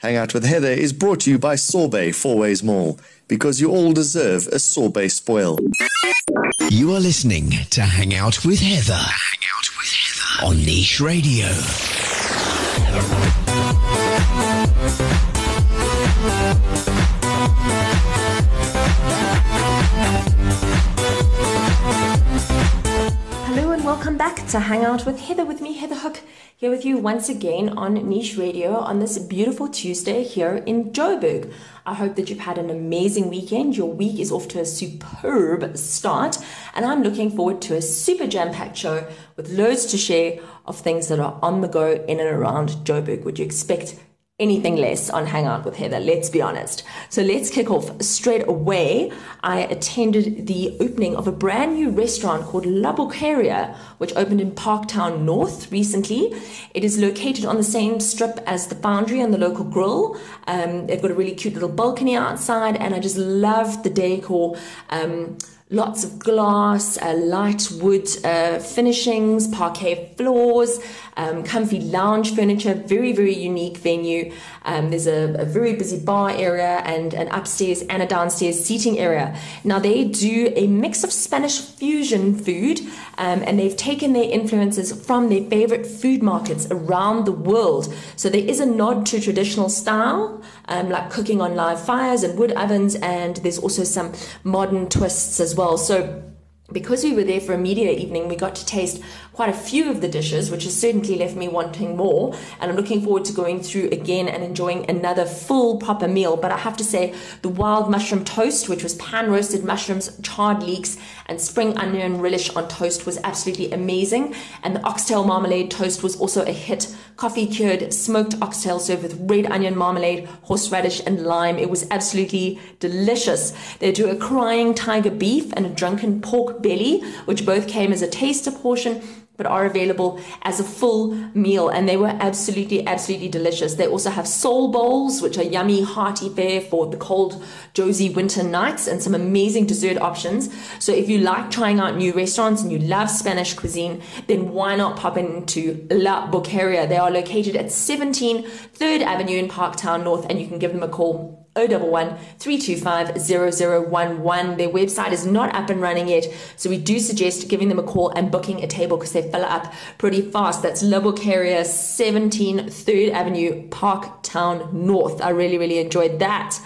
Hang Out with Heather is brought to you by Sorbet Four Ways Mall because you all deserve a sorbet spoil. You are listening to Hang Out with Heather. Hang Out with Heather on Niche Radio. To Hang Out with Heather with me, Heather Hook, here with you once again on Niche Radio on this beautiful Tuesday here in Joburg. I hope that you've had an amazing weekend. Your week is off to a superb start, and I'm looking forward to a super jam packed show with loads to share of things that are on the go in and around Joburg. Would you expect anything less on Hangout with Heather, let's be honest. So let's kick off straight away. I attended the opening of a brand new restaurant called La Boqueria, which opened in Parktown North recently. It is located on the same strip as the Foundry and the local grill. Um, they've got a really cute little balcony outside, and I just love the decor. Um, lots of glass, uh, light wood uh, finishings, parquet floors, um, comfy lounge furniture, very, very unique venue. Um, there's a, a, very busy bar area and an upstairs and a downstairs seating area. Now, they do a mix of Spanish fusion food um, and they've taken their influences from their favorite food markets around the world. So there is a nod to traditional style, um, like cooking on live fires and wood ovens, and there's also some modern twists as well. So because we were there for a media evening, we got to taste quite a few of the dishes, which has certainly left me wanting more. And I'm looking forward to going through again and enjoying another full proper meal. But I have to say, the wild mushroom toast, which was pan roasted mushrooms, charred leeks, and spring onion relish on toast, was absolutely amazing. And the oxtail marmalade toast was also a hit. Coffee cured smoked oxtail served with red onion marmalade, horseradish, and lime. It was absolutely delicious. They do a crying tiger beef and a drunken pork belly, which both came as a taster portion but are available as a full meal and they were absolutely absolutely delicious. They also have soul bowls which are yummy hearty fare for the cold Jozi winter nights and some amazing dessert options. So if you like trying out new restaurants and you love spanish cuisine then why not pop into la boqueria? They are located at 17 3rd avenue in parktown north and you can give them a call 011 325 0011. Their website is not up and running yet, so we do suggest giving them a call and booking a table because they fill up pretty fast. That's La Boqueria 17 3rd Avenue, Parktown North. I really, really enjoyed that.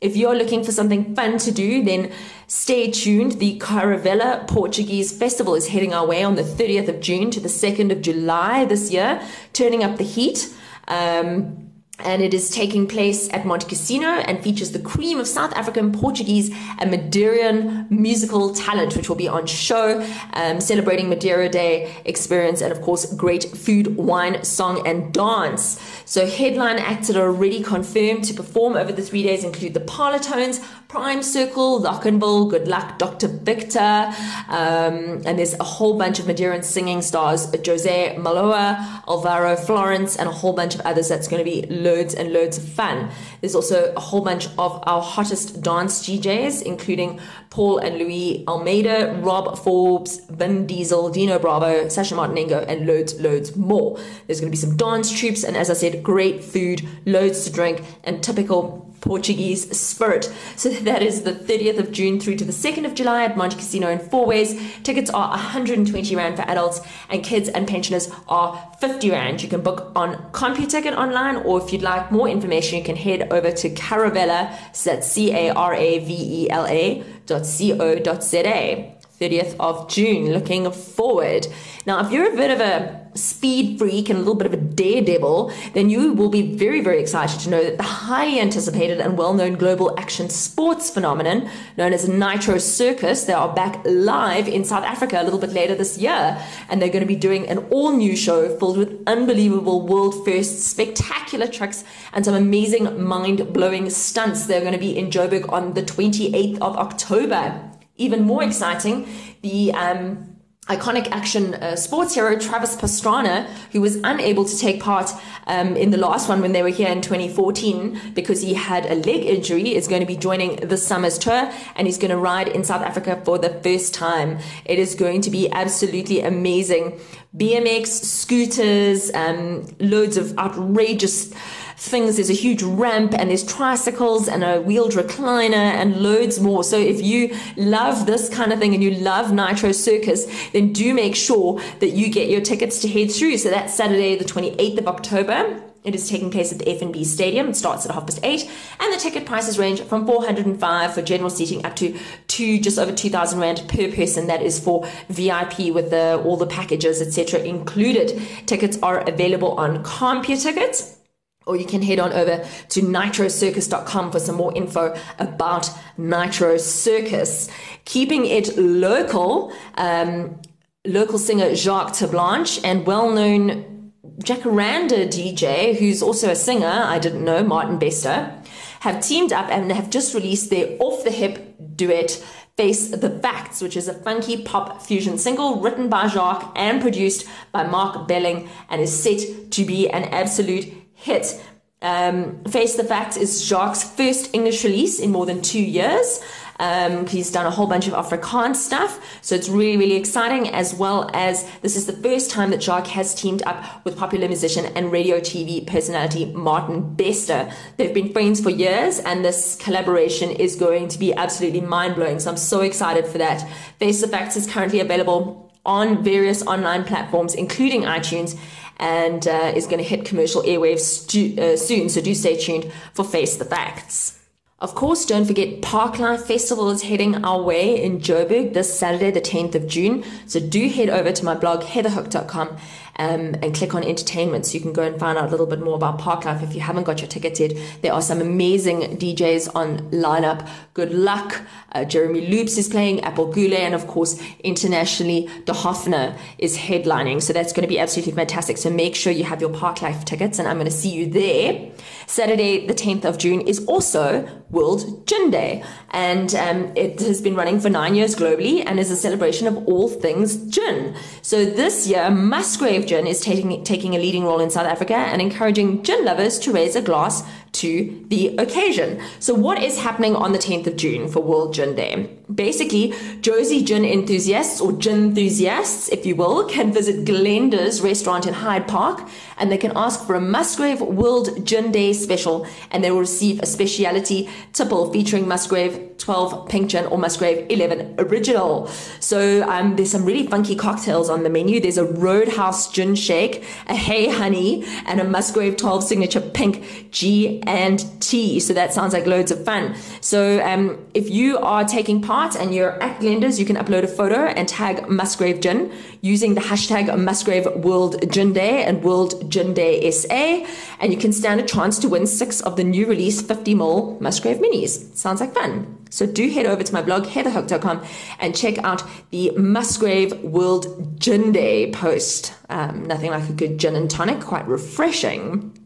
If you're looking for something fun to do, then stay tuned. The Caravela Portuguese Festival is heading our way on the 30th of June to the 2nd of July this year, turning up the heat. Um, and it is taking place at Montecasino and features the cream of South African, Portuguese, and Madeiran musical talent, which will be on show, um, celebrating Madeira Day experience, and of course, great food, wine, song, and dance. So, headline acts that are already confirmed to perform over the three days include the Parlotones, Prime Circle, Locnville, Good Luck, Dr. Victor, um, and there's a whole bunch of Madeiran singing stars, Jose Maloa, Alvaro Florence, and a whole bunch of others that's going to be loads and loads of fun. There's also a whole bunch of our hottest dance DJs, including Paul and Louis Almeida, Rob Forbes, Vin Diesel, Dino Bravo, Sasha Martinengo, and loads, loads more. There's going to be some dance troops, and as I said, great food, loads to drink, and typical Portuguese spirit. So that is the 30th of June through to the 2nd of July at Montecasino in four ways. Tickets are 120 Rand for adults and kids and pensioners are 50 Rand. You can book on CompuTicket online or if you'd like more information, you can head over to Caravela, so that's C-A-R-A-V-E-L-A dot C-O.Z-A. 30th of June. Looking forward. Now, if you're a bit of a speed freak and a little bit of a daredevil, then you will be very, very excited to know that the highly anticipated and well known global action sports phenomenon known as Nitro Circus, they are back live in South Africa a little bit later this year. And they're going to be doing an all new show filled with unbelievable world first spectacular tricks and some amazing mind blowing stunts. They're going to be in Joburg on the 28th of October. Even more exciting, the um, iconic action uh, sports hero Travis Pastrana, who was unable to take part um, in the last one when they were here in 2014 because he had a leg injury, is going to be joining the summer's tour and he's going to ride in South Africa for the first time. It is going to be absolutely amazing. BMX, scooters, um, loads of outrageous things. There's a huge ramp and there's tricycles and a wheeled recliner and loads more. So if you love this kind of thing and you love Nitro Circus, then do make sure that you get your tickets to head through. So that's Saturday, the 28th of October. It is taking place at the FNB Stadium. It starts at half past eight, and the ticket prices range from 405 for general seating up to two, just over 2,000 rand per person. That is for VIP with the all the packages, etc., included. Tickets are available on CompuTickets or you can head on over to nitrocircus.com for some more info about Nitro Circus. Keeping it local, um, local singer Jacques Terblanche and well known Jacaranda DJ, who's also a singer, I didn't know, Martin Bester, have teamed up and have just released their off the hip duet Face the Facts, which is a funky pop fusion single written by Jacques and produced by Mark Belling and is set to be an absolute hit. Um, Face the Facts is Jacques' first English release in more than two years. Um, he's done a whole bunch of Afrikaans stuff, so it's really, really exciting. As well as this is the first time that Jacques has teamed up with popular musician and radio TV personality Martin Bester. They've been friends for years, and this collaboration is going to be absolutely mind blowing. So I'm so excited for that. Face the Facts is currently available on various online platforms, including iTunes and uh, is going to hit commercial airwaves stu- uh, soon. So do stay tuned for Face the Facts. Of course, don't forget Parklife Festival is heading our way in Joburg this Saturday, the 10th of June. So do head over to my blog, heatherhook.com, um, and click on entertainment so you can go and find out a little bit more about Parklife if you haven't got your tickets yet. There are some amazing DJs on lineup. Good luck. Uh, Jeremy Loops is playing, Apple Goulet, and of course, internationally, De Hoffner is headlining. So that's going to be absolutely fantastic. So make sure you have your Parklife tickets, and I'm going to see you there. Saturday, the 10th of June, is also World Gin Day, and um, it has been running for nine years globally and is a celebration of all things gin. So this year, Musgrave Gin is taking, taking a leading role in South Africa and encouraging gin lovers to raise a glass to the occasion. So, what is happening on the 10th of June for World Gin Day? Basically, Jozi gin enthusiasts or gin enthusiasts, if you will, can visit Glenda's restaurant in Hyde Park and they can ask for a Musgrave World Gin Day special and they will receive a speciality tipple featuring Musgrave 12 Pink Gin or Musgrave 11 Original. So um, there's some really funky cocktails on the menu. There's a Roadhouse Gin Shake, a Hey Honey, and a Musgrave 12 Signature Pink G and tea. So that sounds like loads of fun. So um, if you are taking part and you're at Glenda's, you can upload a photo and tag Musgrave Gin using the hashtag Musgrave World Gin Day and World Gin Day SA, and you can stand a chance to win six of the new release 50ml Musgrave Minis. Sounds like fun. So do head over to my blog, heatherhook.com, and check out the Musgrave World Gin Day post. Um, nothing like a good gin and tonic, quite refreshing.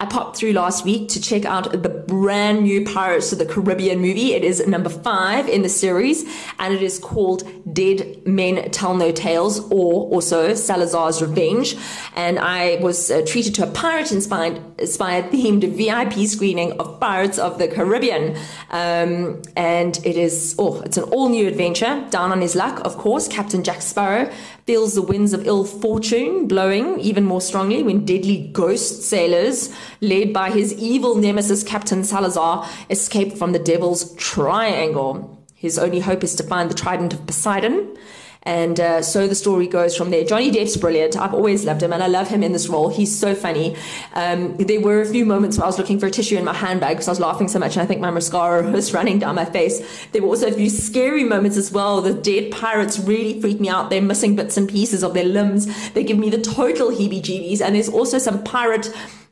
I popped through last week to check out the brand new Pirates of the Caribbean movie. It is number five in the series, and it is called Dead Men Tell No Tales, or also Salazar's Revenge. And I was uh, treated to a pirate inspired, inspired themed VIP screening of Pirates of the Caribbean. Um, and it is, oh, it's an all new adventure. Down on his luck, of course, Captain Jack Sparrow feels the winds of ill fortune blowing even more strongly when deadly ghost sailors, led by his evil nemesis Captain Salazar, escape from the Devil's Triangle. His only hope is to find the Trident of Poseidon and uh, so the story goes from there. Johnny Depp's brilliant. I've always loved him, and I love him in this role. He's so funny. Um, there were a few moments where I was looking for a tissue in my handbag because I was laughing so much, and I think my mascara was running down my face. There were also a few scary moments as well. The dead pirates really freak me out. They're missing bits and pieces of their limbs. They give me the total heebie-jeebies. And there's also some pirate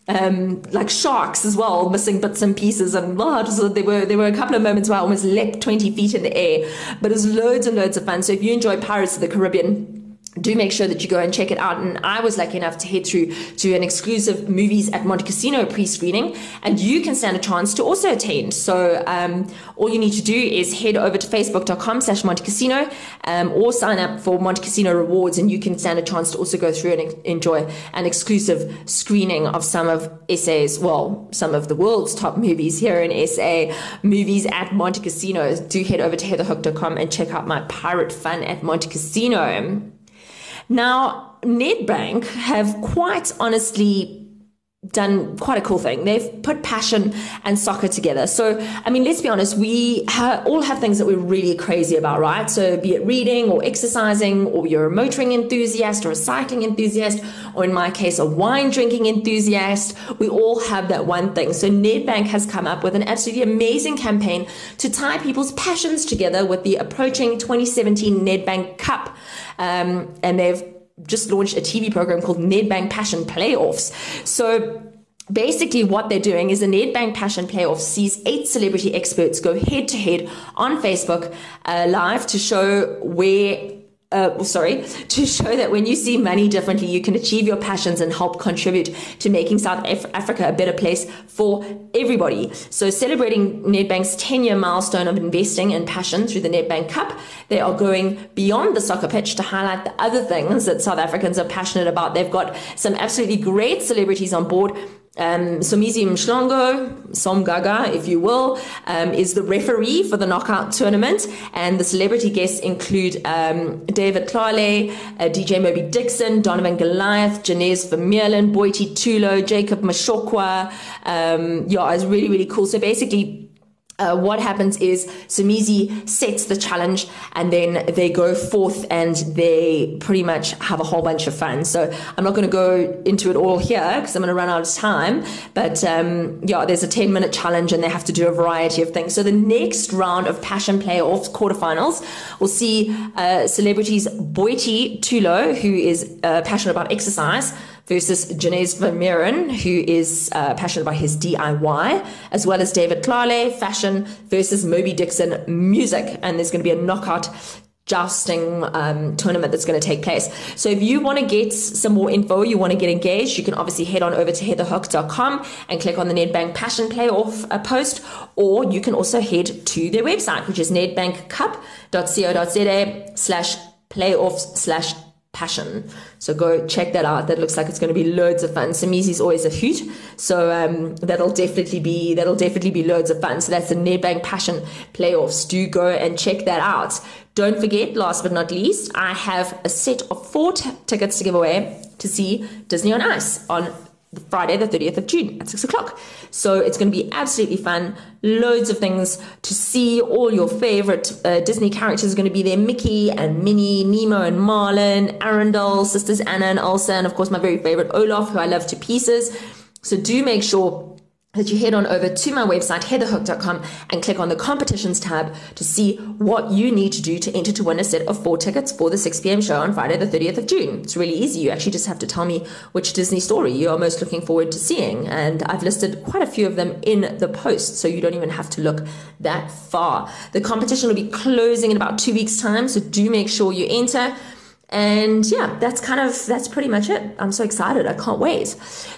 um, like sharks as well, missing bits and pieces. And oh, there were there were a couple of moments where I almost leapt 20 feet in the air. But it was loads and loads of fun. So if you enjoy Pirates of the Caribbean, do make sure that you go and check it out. And I was lucky enough to head through to an exclusive movies at Montecasino pre-screening, and you can stand a chance to also attend. So um, all you need to do is head over to facebook.com slash Montecasino um, or sign up for Montecasino rewards, and you can stand a chance to also go through and enjoy an exclusive screening of some of SA's, well, some of the world's top movies here in SA, movies at Montecasino. Do head over to heatherhook.com and check out my pirate fun at Montecasino. Now, Nedbank have quite honestly done quite a cool thing. They've put passion and soccer together. So, I mean, let's be honest, we ha- all have things that we're really crazy about, right? So, be it reading or exercising, or you're a motoring enthusiast or a cycling enthusiast, or in my case, a wine drinking enthusiast, we all have that one thing. So, Nedbank has come up with an absolutely amazing campaign to tie people's passions together with the approaching 2017 Nedbank Cup. Um, and they've just launched a TV program called Nedbank Passion Playoffs. So basically what they're doing is the Nedbank Passion Playoffs sees eight celebrity experts go head to head on Facebook uh, live to show where uh, sorry, to show that when you see money differently, you can achieve your passions and help contribute to making South Af- Africa a better place for everybody. So, celebrating Nedbank's 10 year milestone of investing in passion through the Nedbank Cup, they are going beyond the soccer pitch to highlight the other things that South Africans are passionate about. They've got some absolutely great celebrities on board um, Somizi Mhlongo, Som Gaga, if you will, um, is the referee for the knockout tournament. And the celebrity guests include um, David Tlale, uh, DJ Mobi Dixon, Donovan Goliath, Jeunesse Vermeulen, Boity Thulo, Jacob Mashokwa. Um, yeah, it's really, really cool. So basically, uh, what happens is Somizi sets the challenge and then they go forth and they pretty much have a whole bunch of fun. So I'm not going to go into it all here because I'm going to run out of time. But um, yeah, there's a 10 minute challenge and they have to do a variety of things. So the next round of Passion Playoffs quarterfinals will see uh, celebrities Boity Thulo, who is uh, passionate about exercise versus Jeunesse Vermeulen, who is uh, passionate about his DIY, as well as David Tlale, fashion, versus Mobi Dixon, music. And there's going to be a knockout jousting um, tournament that's going to take place. So if you want to get some more info, you want to get engaged, you can obviously head on over to heatherhook.com and click on the Nedbank Passion Playoff uh, post, or you can also head to their website, which is nedbankcup.co.za slash playoffs slash passion. So go check that out. That looks like it's going to be loads of fun. Somizi is always a hoot, so um, that'll definitely be that'll definitely be loads of fun. So that's the Nedbank Passion playoffs. Do go and check that out. Don't forget, last but not least, I have a set of four t- tickets to give away to see Disney on Ice on Friday, the 30th of June at 6 o'clock. So it's going to be absolutely fun. Loads of things to see. All your favorite uh, Disney characters are going to be there Mickey and Minnie, Nemo and Marlin, Arendelle, sisters Anna and Elsa, and of course, my very favorite Olaf, who I love to pieces. So do make sure that you head on over to my website, heatherhook.com, and click on the competitions tab to see what you need to do to enter to win a set of four tickets for the 6 p.m. show on Friday, the 30th of June. It's really easy. You actually just have to tell me which Disney story you are most looking forward to seeing. And I've listed quite a few of them in the post, so you don't even have to look that far. The competition will be closing in about two weeks' time, so do make sure you enter. And yeah, that's kind of that's pretty much it. I'm so excited. I can't wait.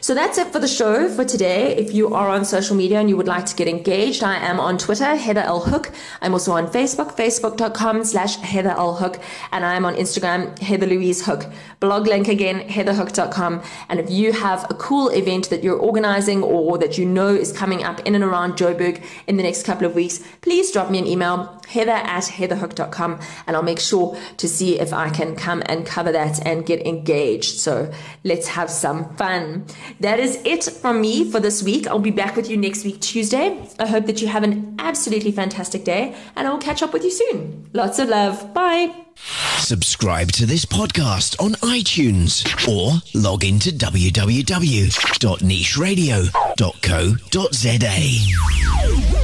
So that's it for the show for today. If you are on social media and you would like to get engaged, I am on Twitter, Heather L. Hook. I'm also on Facebook, facebook.com slash Heather L. Hook. And I'm on Instagram, Heather Louise Hook. Blog link again, heatherhook.com. And if you have a cool event that you're organizing or that you know is coming up in and around Joburg in the next couple of weeks, please drop me an email, heather at heatherhook.com, and I'll make sure to see if I can come and cover that and get engaged. So let's have some fun. That is it from me for this week. I'll be back with you next week, Tuesday. I hope that you have an absolutely fantastic day, and I will catch up with you soon. Lots of love. Bye. Subscribe to this podcast on iTunes or log into www.nicheradio.co.za.